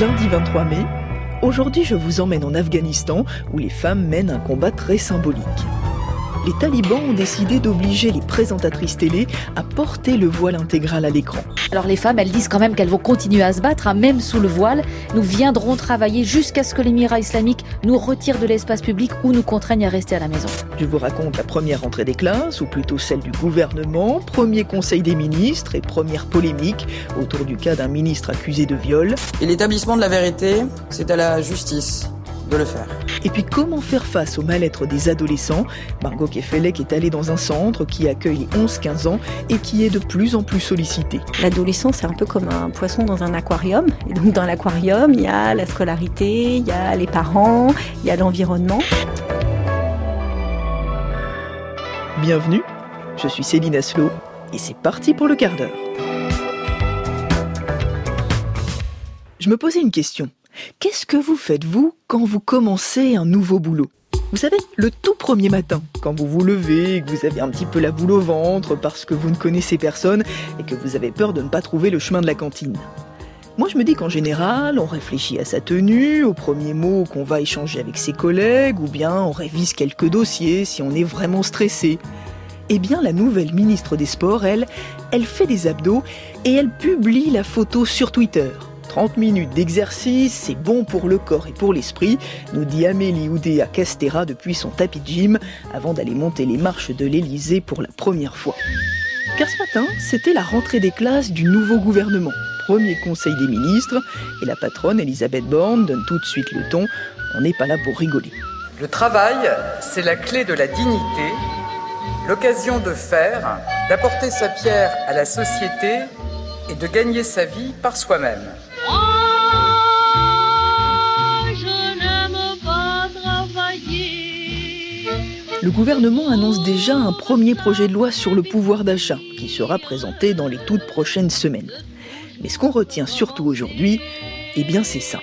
Lundi 23 mai, aujourd'hui je vous emmène en Afghanistan où les femmes mènent un combat très symbolique les talibans ont décidé d'obliger les présentatrices télé à porter le voile intégral à l'écran. Alors les femmes, elles disent quand même qu'elles vont continuer à se battre, hein, même sous le voile. Nous viendrons travailler jusqu'à ce que l'émirat islamique nous retire de l'espace public ou nous contraigne à rester à la maison. Je vous raconte la première entrée des classes, ou plutôt celle du gouvernement, premier conseil des ministres et première polémique autour du cas d'un ministre accusé de viol. Et l'établissement de la vérité, c'est à la justice de le faire. Et puis comment faire face au mal-être des adolescents? Margot Kefelec est allée dans un centre qui accueille les 11-15 ans et qui est de plus en plus sollicité. L'adolescent, c'est un peu comme un poisson dans un aquarium. Et donc dans l'aquarium, il y a la scolarité, il y a les parents, il y a l'environnement. Bienvenue, je suis Céline Aslo et c'est parti pour le quart d'heure. Je me posais une question. Qu'est-ce que vous faites, vous, quand vous commencez un nouveau boulot? Vous savez, le tout premier matin, quand vous vous levez que vous avez un petit peu la boule au ventre parce que vous ne connaissez personne et que vous avez peur de ne pas trouver le chemin de la cantine. Moi, je me dis qu'en général, on réfléchit à sa tenue, aux premiers mots qu'on va échanger avec ses collègues, ou bien on révise quelques dossiers si on est vraiment stressé. Eh bien, la nouvelle ministre des Sports, elle, elle fait des abdos et elle publie la photo sur Twitter. 30 minutes d'exercice, c'est bon pour le corps et pour l'esprit, nous dit Amélie Oudéa Castera depuis son tapis de gym avant d'aller monter les marches de l'Elysée pour la première fois. Car ce matin, c'était la rentrée des classes du nouveau gouvernement. Premier conseil des ministres, et la patronne Elisabeth Borne donne tout de suite le ton, on n'est pas là pour rigoler. Le travail, c'est la clé de la dignité, l'occasion de faire, d'apporter sa pierre à la société et de gagner sa vie par soi-même. Le gouvernement annonce déjà un premier projet de loi sur le pouvoir d'achat qui sera présenté dans les toutes prochaines semaines. Mais ce qu'on retient surtout aujourd'hui, eh bien c'est ça.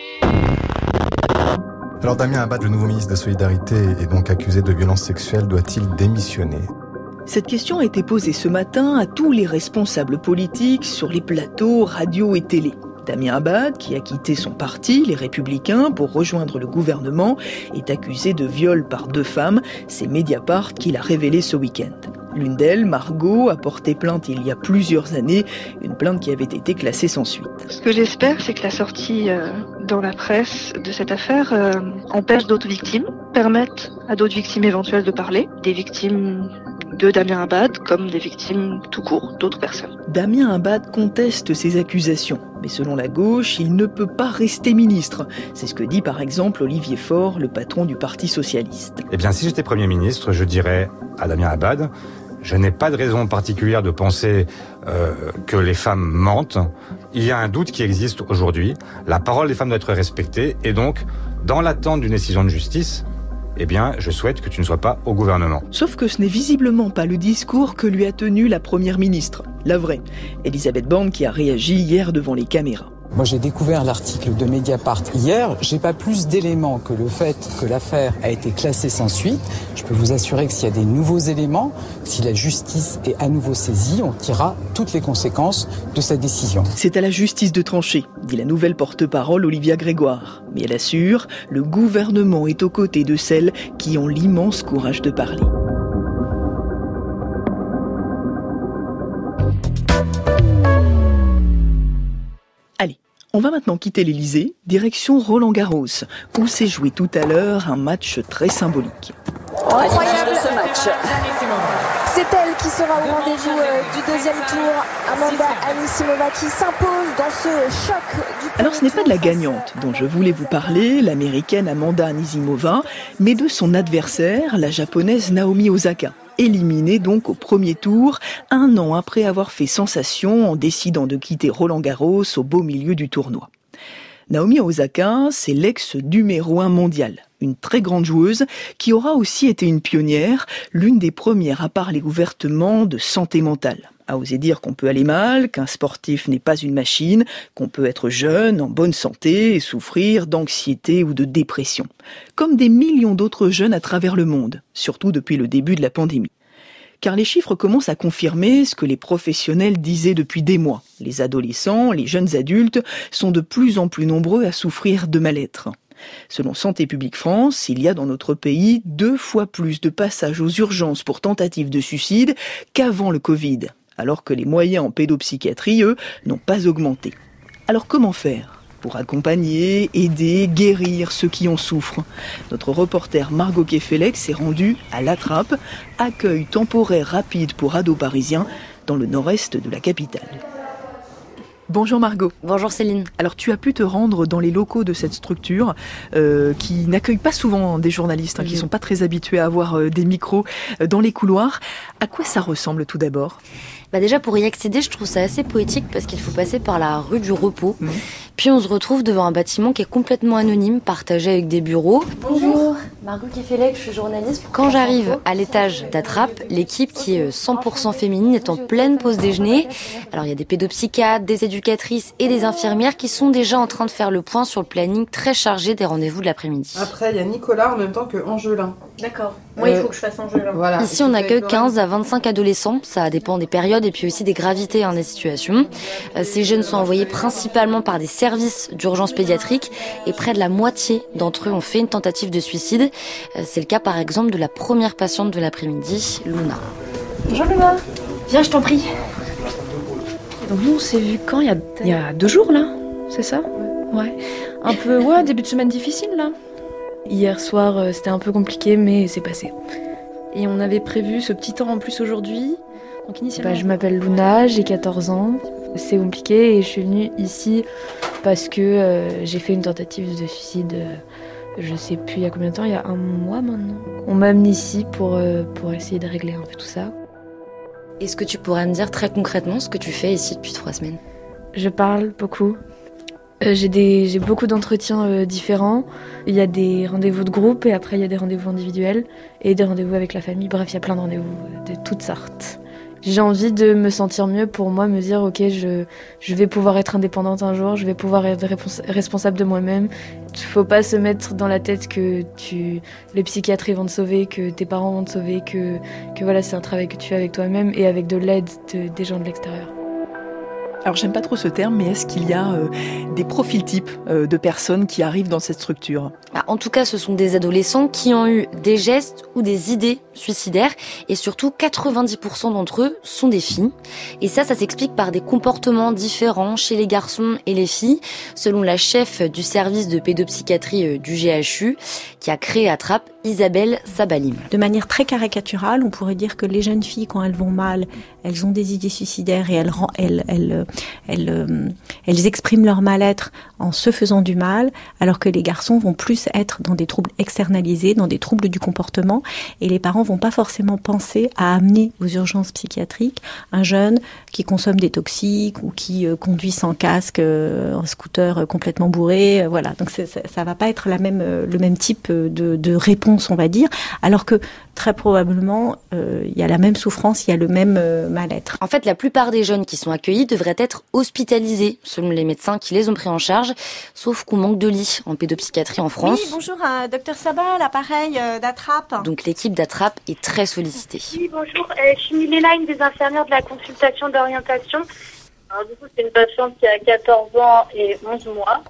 Alors Damien Abad, le nouveau ministre de Solidarité, est donc accusé de violence sexuelle. Doit-il démissionner? Cette question a été posée ce matin à tous les responsables politiques sur les plateaux, radio et télé. Damien Abad, qui a quitté son parti, les Républicains, pour rejoindre le gouvernement, est accusé de viol par deux femmes. C'est Mediapart qui l'a révélé ce week-end. L'une d'elles, Margot, a porté plainte il y a plusieurs années, une plainte qui avait été classée sans suite. Ce que j'espère, c'est que la sortie euh, dans la presse de cette affaire euh, empêche d'autres victimes, permette à d'autres victimes éventuelles de parler, des victimes de Damien Abad comme des victimes tout court d'autres personnes. Damien Abad conteste ces accusations, mais selon la gauche, il ne peut pas rester ministre. C'est ce que dit par exemple Olivier Faure, le patron du Parti socialiste. Eh bien, si j'étais Premier ministre, je dirais à Damien Abad, je n'ai pas de raison particulière de penser euh, que les femmes mentent. Il y a un doute qui existe aujourd'hui. La parole des femmes doit être respectée et donc, dans l'attente d'une décision de justice, eh bien, je souhaite que tu ne sois pas au gouvernement. Sauf que ce n'est visiblement pas le discours que lui a tenu la première ministre, la vraie, Elisabeth Borne qui a réagi hier devant les caméras. Moi, j'ai découvert l'article de Mediapart hier. J'ai pas plus d'éléments que le fait que l'affaire a été classée sans suite. Je peux vous assurer que s'il y a des nouveaux éléments, si la justice est à nouveau saisie, on tirera toutes les conséquences de cette décision. C'est à la justice de trancher, dit la nouvelle porte-parole Olivia Grégoire. Mais elle assure, le gouvernement est aux côtés de celles qui ont l'immense courage de parler. On va maintenant quitter l'Elysée, direction Roland Garros, où s'est joué tout à l'heure un match très symbolique. Incroyable ce match. C'est elle qui sera au rendez-vous euh, du deuxième tour, Amanda Anisimova qui s'impose dans ce choc du Alors ce n'est pas de la gagnante dont je voulais vous parler, l'américaine Amanda Anisimova, mais de son adversaire, la japonaise Naomi Osaka éliminé donc au premier tour, un an après avoir fait sensation en décidant de quitter Roland Garros au beau milieu du tournoi. Naomi Osaka, c'est l'ex numéro un mondial, une très grande joueuse qui aura aussi été une pionnière, l'une des premières à parler ouvertement de santé mentale à oser dire qu'on peut aller mal, qu'un sportif n'est pas une machine, qu'on peut être jeune, en bonne santé et souffrir d'anxiété ou de dépression, comme des millions d'autres jeunes à travers le monde, surtout depuis le début de la pandémie. car les chiffres commencent à confirmer ce que les professionnels disaient depuis des mois. Les adolescents, les jeunes adultes sont de plus en plus nombreux à souffrir de mal-être. Selon Santé publique France, il y a dans notre pays deux fois plus de passages aux urgences pour tentatives de suicide qu'avant le Covid, alors que les moyens en pédopsychiatrie, eux, n'ont pas augmenté. Alors comment faire pour accompagner, aider, guérir ceux qui en souffrent? Notre reporter Margot Kefelec s'est rendue à La accueil temporaire rapide pour ados parisiens dans le nord-est de la capitale. Bonjour Margot. Bonjour Céline. Alors tu as pu te rendre dans les locaux de cette structure euh, qui n'accueille pas souvent des journalistes, hein, qui ne sont pas très habitués à avoir euh, des micros euh, dans les couloirs. À quoi ça ressemble tout d'abord? Bah déjà pour y accéder, je trouve ça assez poétique parce qu'il faut passer par la rue du repos. Puis on se retrouve devant un bâtiment qui est complètement anonyme, partagé avec des bureaux. Bonjour, Margot Kefelec, je suis journaliste. Quand j'arrive à l'étage d'Attrape, l'équipe qui est 100% féminine est en pleine pause déjeuner. Alors il y a des pédopsychiatres, des éducatrices et des infirmières qui sont déjà en train de faire le point sur le planning très chargé des rendez-vous de l'après-midi. Après, il y a Nicolas en même temps que Angelin. D'accord. Moi, il faut que je fasse Angelin. Voilà. Ici, on accueille 15 à 25 adolescents. Ça dépend des périodes et puis aussi des gravités hein, des situations. Euh, ces jeunes sont envoyés principalement par des services d'urgence pédiatrique et près de la moitié d'entre eux ont fait une tentative de suicide. Euh, C'est le cas par exemple de la première patiente de l'après-midi, Luna. Bonjour Luna. Viens, je t'en prie. Donc nous, on s'est vu quand? Il y, a, il y a deux jours là, c'est ça? Ouais. Un peu, ouais, début de semaine difficile là. Hier soir, euh, c'était un peu compliqué, mais c'est passé. Et on avait prévu ce petit temps en plus aujourd'hui. Donc initialement... Bah, je m'appelle Luna, j'ai 14 ans. C'est compliqué et je suis venue ici parce que euh, j'ai fait une tentative de suicide. euh, je sais plus il y a combien de temps, il y a un mois maintenant. On m'a amené ici pour, euh, pour essayer de régler un peu tout ça. Est-ce que tu pourrais me dire très concrètement ce que tu fais ici depuis trois semaines? Je parle beaucoup. Euh, j'ai beaucoup d'entretiens euh, différents. Il y a des rendez-vous de groupe et après il y a des rendez-vous individuels et des rendez-vous avec la famille. Bref, il y a plein de rendez-vous euh, de toutes sortes. J'ai envie de me sentir mieux pour moi, me dire ok, je, je vais pouvoir être indépendante un jour, je vais pouvoir être responsable de moi-même. Il faut pas se mettre dans la tête que tu, les psychiatres vont te sauver, que tes parents vont te sauver, que, que voilà c'est un travail que tu fais avec toi-même et avec de l'aide de- des gens de l'extérieur. Alors j'aime pas trop ce terme, mais est-ce qu'il y a euh, des profils types euh, de personnes qui arrivent dans cette structure? Ah, En tout cas, ce sont des adolescents qui ont eu des gestes ou des idées suicidaires et surtout 90% d'entre eux sont des filles. Et ça, ça s'explique par des comportements différents chez les garçons et les filles, selon la chef du service de pédopsychiatrie euh, du GHU qui a créé Attrape, Isabelle Sabalim. De manière très caricaturale, on pourrait dire que les jeunes filles, quand elles vont mal, elles ont des idées suicidaires et elles, elles, euh, euh, elles expriment leur mal-être en se faisant du mal, alors que les garçons vont plus être dans des troubles externalisés, dans des troubles du comportement, et les parents vont pas forcément penser à amener aux urgences psychiatriques un jeune qui consomme des toxiques ou qui euh, conduit sans casque, euh, en scooter euh, complètement bourré, euh, voilà. Donc ça, ça va pas être le même type de, de réponse, on va dire, alors que très probablement euh, il y a la même souffrance, il y a le même euh, mal-être. En fait, la plupart des jeunes qui sont accueillis devraient être hospitalisés, selon les médecins qui les ont pris en charge, sauf qu'on manque de lits en pédopsychiatrie en France. Oui, bonjour, euh, docteur Sabat, l'appareil euh, d'attrape. Donc l'équipe d'Attrape est très sollicitée. Oui, bonjour. Euh, je suis Milena, une des infirmières de la consultation d'orientation. Alors, du coup, c'est une patiente qui a 14 ans et 11 mois.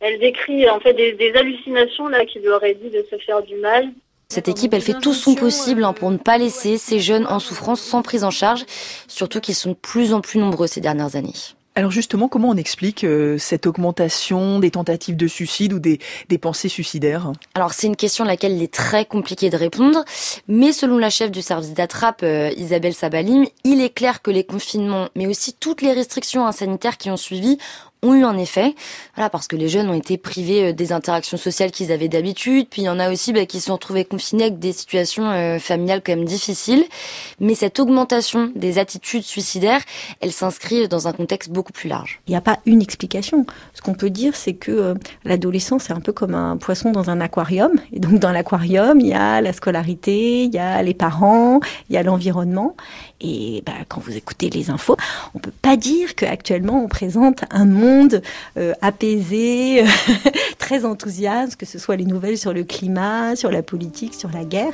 Elle décrit en fait des, des hallucinations là qui lui auraient dit de se faire du mal. Cette équipe, elle fait tout son possible hein, pour ne pas laisser ces jeunes en souffrance sans prise en charge, surtout qu'ils sont de plus en plus nombreux ces dernières années. Alors justement, comment on explique euh, cette augmentation des tentatives de suicide ou des, des pensées suicidaires? Alors c'est une question à laquelle il est très compliqué de répondre, mais selon la chef du service d'attrape, euh, Isabelle Sabalim, il est clair que les confinements, mais aussi toutes les restrictions hein, sanitaires qui ont suivi, ont eu un effet. Voilà, parce que les jeunes ont été privés euh, des interactions sociales qu'ils avaient d'habitude. Puis il y en a aussi bah, qui se sont retrouvés confinés avec des situations euh, familiales quand même difficiles. Mais cette augmentation des attitudes suicidaires, elle s'inscrit dans un contexte beaucoup plus large. Il n'y a pas une explication. Ce qu'on peut dire, c'est que euh, l'adolescence, c'est un peu comme un poisson dans un aquarium. Et donc, dans l'aquarium, il y a la scolarité, il y a les parents, il y a l'environnement. Et bah, quand vous écoutez les infos, on peut pas dire qu'actuellement, on présente un monde euh, apaisé, très enthousiaste, que ce soit les nouvelles sur le climat, sur la politique, sur la guerre.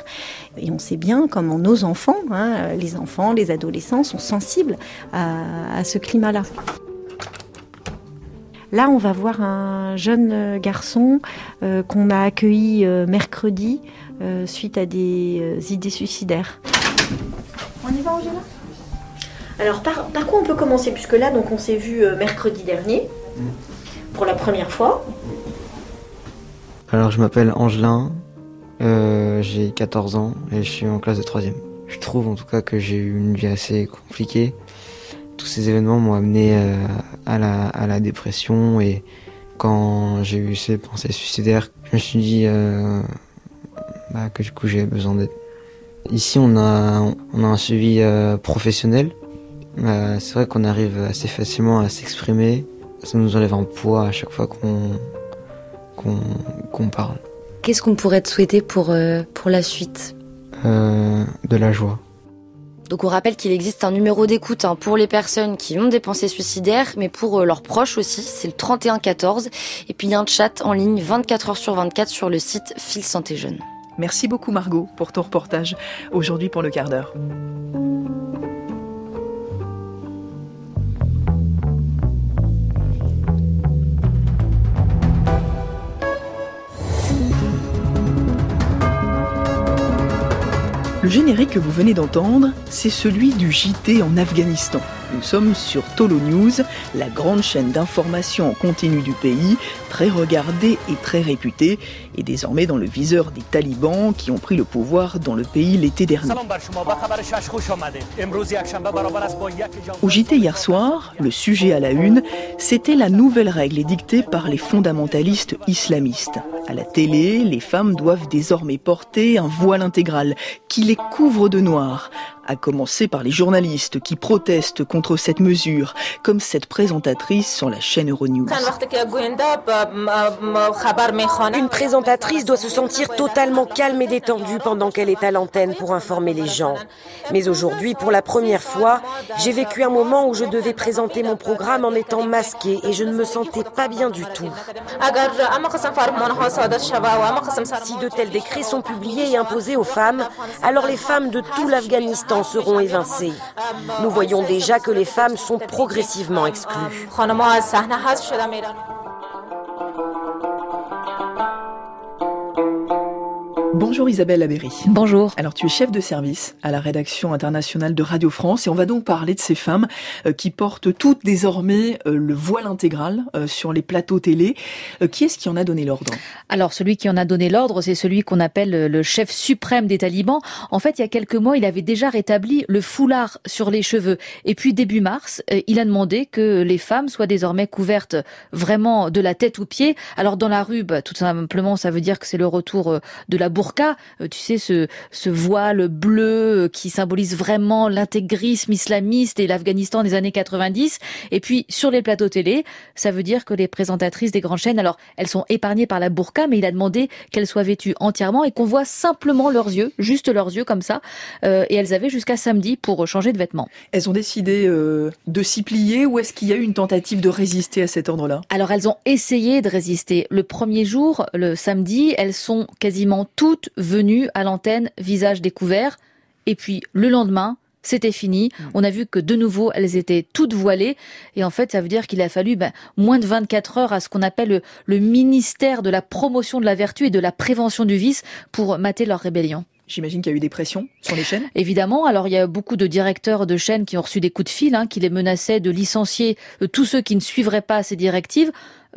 Et on sait bien comment nos enfants, hein, les enfants, les adolescents, sont sensibles à, ce climat-là. Là, on va voir un jeune garçon euh, qu'on a accueilli euh, mercredi suite à des idées suicidaires. On y va, Angela Alors, par, par quoi on peut commencer Puisque là, donc, on s'est vu euh, mercredi dernier, pour la première fois. Alors je m'appelle Angelin, euh, j'ai 14 ans et je suis en classe de 3 Je trouve en tout cas que j'ai eu une vie assez compliquée. Tous ces événements m'ont amené euh, à, la, à la dépression et quand j'ai eu ces pensées suicidaires, je me suis dit bah, que du coup j'avais besoin d'aide. Ici on a, on a un suivi professionnel. Euh, c'est vrai qu'on arrive assez facilement à s'exprimer. Ça nous enlève un poids à chaque fois qu'on parle. Qu'est-ce qu'on pourrait te souhaiter pour, euh, pour la suite? Euh, de la joie. Donc on rappelle qu'il existe un numéro d'écoute hein, pour les personnes qui ont des pensées suicidaires, mais pour euh, leurs proches aussi, c'est le 3114. Et puis il y a un chat en ligne 24 heures sur 24 sur le site Fil Santé Jeune. Merci beaucoup Margot pour ton reportage aujourd'hui pour le quart d'heure. Générique que vous venez d'entendre, c'est celui du JT en Afghanistan. Nous sommes sur Tolo News, la grande chaîne d'information en continu du pays, très regardée et très réputée, et désormais dans le viseur des talibans qui ont pris le pouvoir dans le pays l'été dernier. Au JT hier soir, le sujet à la une, c'était la nouvelle règle édictée par les fondamentalistes islamistes. À la télé, les femmes doivent désormais porter un voile intégral qui les couvre de noir, à commencer par les journalistes qui protestent contre cette mesure, comme cette présentatrice sur la chaîne Euronews. Une présentatrice doit se sentir totalement calme et détendue pendant qu'elle est à l'antenne pour informer les gens. Mais aujourd'hui, pour la première fois, j'ai vécu un moment où je devais présenter mon programme en étant masquée et je ne me sentais pas bien du tout. Si de tels décrets sont publiés et imposés aux femmes, alors les femmes de tout l'Afghanistan seront évincées. Nous voyons déjà que les femmes sont progressivement exclues. Bonjour Isabelle Labéry. Bonjour. Alors tu es chef de service à la rédaction internationale de Radio France et on va donc parler de ces femmes euh, qui portent toutes désormais euh, le voile intégral euh, sur les plateaux télé. Qui est-ce qui en a donné l'ordre? Alors celui qui en a donné l'ordre, c'est celui qu'on appelle le chef suprême des talibans. En fait, il y a quelques mois, il avait déjà rétabli le foulard sur les cheveux. Et puis début mars, il a demandé que les femmes soient désormais couvertes vraiment de la tête aux pieds. Alors dans la rue, bah, tout simplement, ça veut dire que c'est le retour de la burqa, euh, tu sais, ce, ce voile bleu euh, qui symbolise vraiment l'intégrisme islamiste et l'Afghanistan des années 90. Et puis sur les plateaux télé, ça veut dire que les présentatrices des grandes chaînes, alors elles sont épargnées par la burqa, mais il a demandé qu'elles soient vêtues entièrement et qu'on voit simplement leurs yeux, juste leurs yeux comme ça. Euh, et elles avaient jusqu'à samedi pour changer de vêtements. Elles ont décidé euh, de s'y plier ou est-ce qu'il y a eu une tentative de résister à cet ordre-là Alors elles ont essayé de résister. Le premier jour, le samedi, elles sont quasiment toutes venues à l'antenne, visage découvert. Et puis le lendemain, c'était fini. On a vu que de nouveau, elles étaient toutes voilées. Et en fait, ça veut dire qu'il a fallu ben, moins de 24 heures à ce qu'on appelle le, le ministère de la promotion de la vertu et de la prévention du vice pour mater leur rébellion. J'imagine qu'il y a eu des pressions sur les chaînes Évidemment, alors il y a beaucoup de directeurs de chaînes qui ont reçu des coups de fil, hein, qui les menaçaient de licencier euh, tous ceux qui ne suivraient pas ces directives.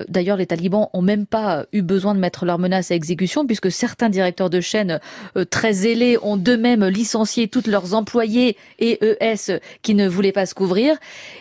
D'ailleurs, les talibans ont même pas eu besoin de mettre leurs menaces à exécution, puisque certains directeurs de chaînes euh, très zélés ont d'eux-mêmes licencié toutes leurs employés et ES qui ne voulaient pas se couvrir.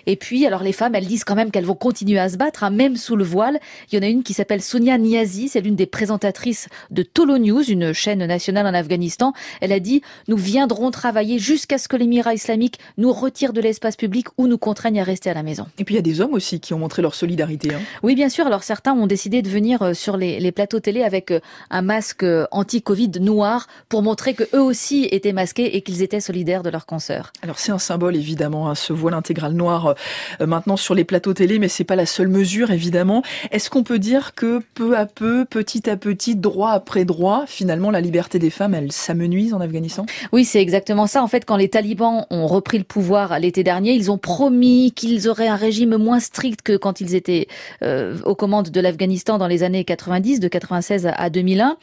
Et puis, alors les femmes, elles disent quand même qu'elles vont continuer à se battre, hein, même sous le voile. Il y en a une qui s'appelle Sonia Niazi, c'est l'une des présentatrices de Tolo News, une chaîne nationale en Afghanistan. Elle a dit « Nous viendrons travailler jusqu'à ce que l'émirat islamique nous retire de l'espace public ou nous contraigne à rester à la maison ». Et puis il y a des hommes aussi qui ont montré leur solidarité. Hein. Oui, bien sûr. Sortir. Alors certains ont décidé de venir euh, sur les, les plateaux télé avec euh, un masque anti-Covid noir pour montrer que eux aussi étaient masqués et qu'ils étaient solidaires de leurs consoeurs. Alors c'est un symbole évidemment, hein, ce voile intégral noir maintenant sur les plateaux télé, mais c'est pas la seule mesure évidemment. Est-ce qu'on peut dire que peu à peu, petit à petit, droit après droit, finalement la liberté des femmes, elle s'amenuise en Afghanistan? Oui, c'est exactement ça. En fait, quand les talibans ont repris le pouvoir l'été dernier, ils ont promis qu'ils auraient un régime moins strict que quand ils étaient euh, aux commandes de l'Afghanistan dans les années 90, de 96 à 2001.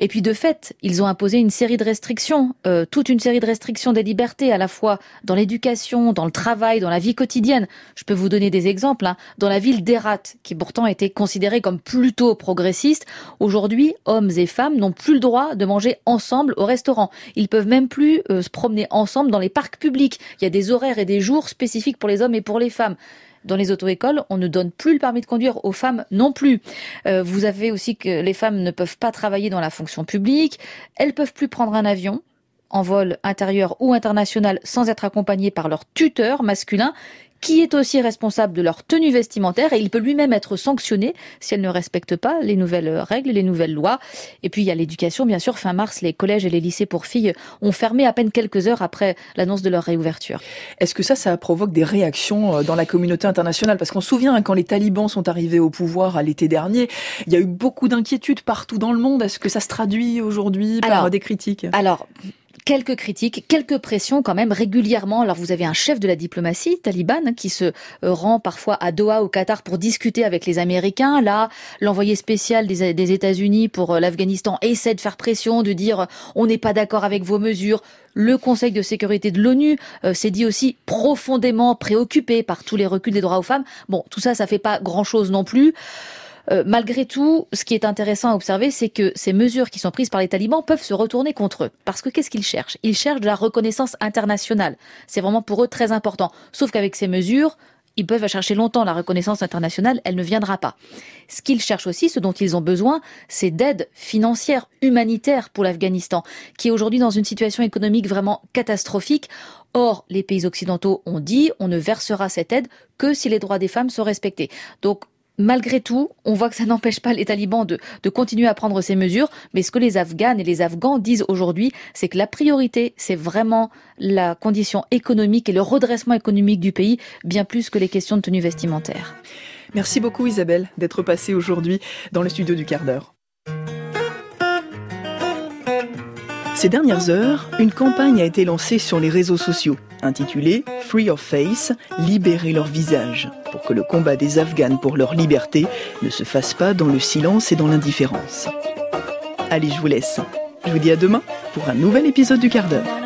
Et puis de fait, ils ont imposé une série de restrictions, euh, toute une série de restrictions des libertés, à la fois dans l'éducation, dans le travail, dans la vie quotidienne. Je peux vous donner des exemples. Hein. Dans la ville d'Herat, qui pourtant était considérée comme plutôt progressiste, aujourd'hui, hommes et femmes n'ont plus le droit de manger ensemble au restaurant. Ils peuvent même plus euh, se promener ensemble dans les parcs publics. Il y a des horaires et des jours spécifiques pour les hommes et pour les femmes. Dans les auto-écoles, on ne donne plus le permis de conduire aux femmes non plus. Euh, vous avez aussi que les femmes ne peuvent pas travailler dans la fonction publique. Elles peuvent plus prendre un avion en vol intérieur ou international sans être accompagnées par leur tuteur masculin qui est aussi responsable de leur tenue vestimentaire et il peut lui-même être sanctionné si elle ne respecte pas les nouvelles règles, les nouvelles lois. Et puis il y a l'éducation, bien sûr. Fin mars, les collèges et les lycées pour filles ont fermé à peine quelques heures après l'annonce de leur réouverture. Est-ce que ça, ça provoque des réactions euh, dans la communauté internationale? Parce qu'on se souvient, hein, quand les talibans sont arrivés au pouvoir à l'été dernier, il y a eu beaucoup d'inquiétudes partout dans le monde. Est-ce que ça se traduit aujourd'hui par des critiques? Alors, quelques critiques, quelques pressions quand même régulièrement. Alors vous avez un chef de la diplomatie talibane qui se euh, rend parfois à Doha au Qatar pour discuter avec les Américains. Là, l'envoyé spécial des, États-Unis pour euh, l'Afghanistan essaie de faire pression, de dire on n'est pas d'accord avec vos mesures. Le Conseil de sécurité de l'ONU euh, s'est dit aussi profondément préoccupé par tous les reculs des droits aux femmes. Bon, tout ça, ça fait pas grand-chose non plus. Euh, malgré tout, ce qui est intéressant à observer, c'est que ces mesures qui sont prises par les talibans peuvent se retourner contre eux. Parce que qu'est-ce qu'ils cherchent? Ils cherchent de la reconnaissance internationale. C'est vraiment pour eux très important. Sauf qu'avec ces mesures, ils peuvent chercher longtemps la reconnaissance internationale, elle ne viendra pas. Ce qu'ils cherchent aussi, ce dont ils ont besoin, c'est d'aide financière, humanitaire pour l'Afghanistan, qui est aujourd'hui dans une situation économique vraiment catastrophique. Or, les pays occidentaux ont dit, on ne versera cette aide que si les droits des femmes sont respectés. Donc, malgré tout, on voit que ça n'empêche pas les talibans de, continuer à prendre ces mesures. Mais ce que les Afghanes et les Afghans disent aujourd'hui, c'est que la priorité, c'est vraiment la condition économique et le redressement économique du pays, bien plus que les questions de tenue vestimentaire. Merci beaucoup Isabelle d'être passée aujourd'hui dans le studio du quart d'heure. Ces dernières heures, une campagne a été lancée sur les réseaux sociaux, intitulée Free Your Face, libérer leur visage, pour que le combat des Afghanes pour leur liberté ne se fasse pas dans le silence et dans l'indifférence. Allez, je vous laisse. Je vous dis à demain pour un nouvel épisode du quart d'heure.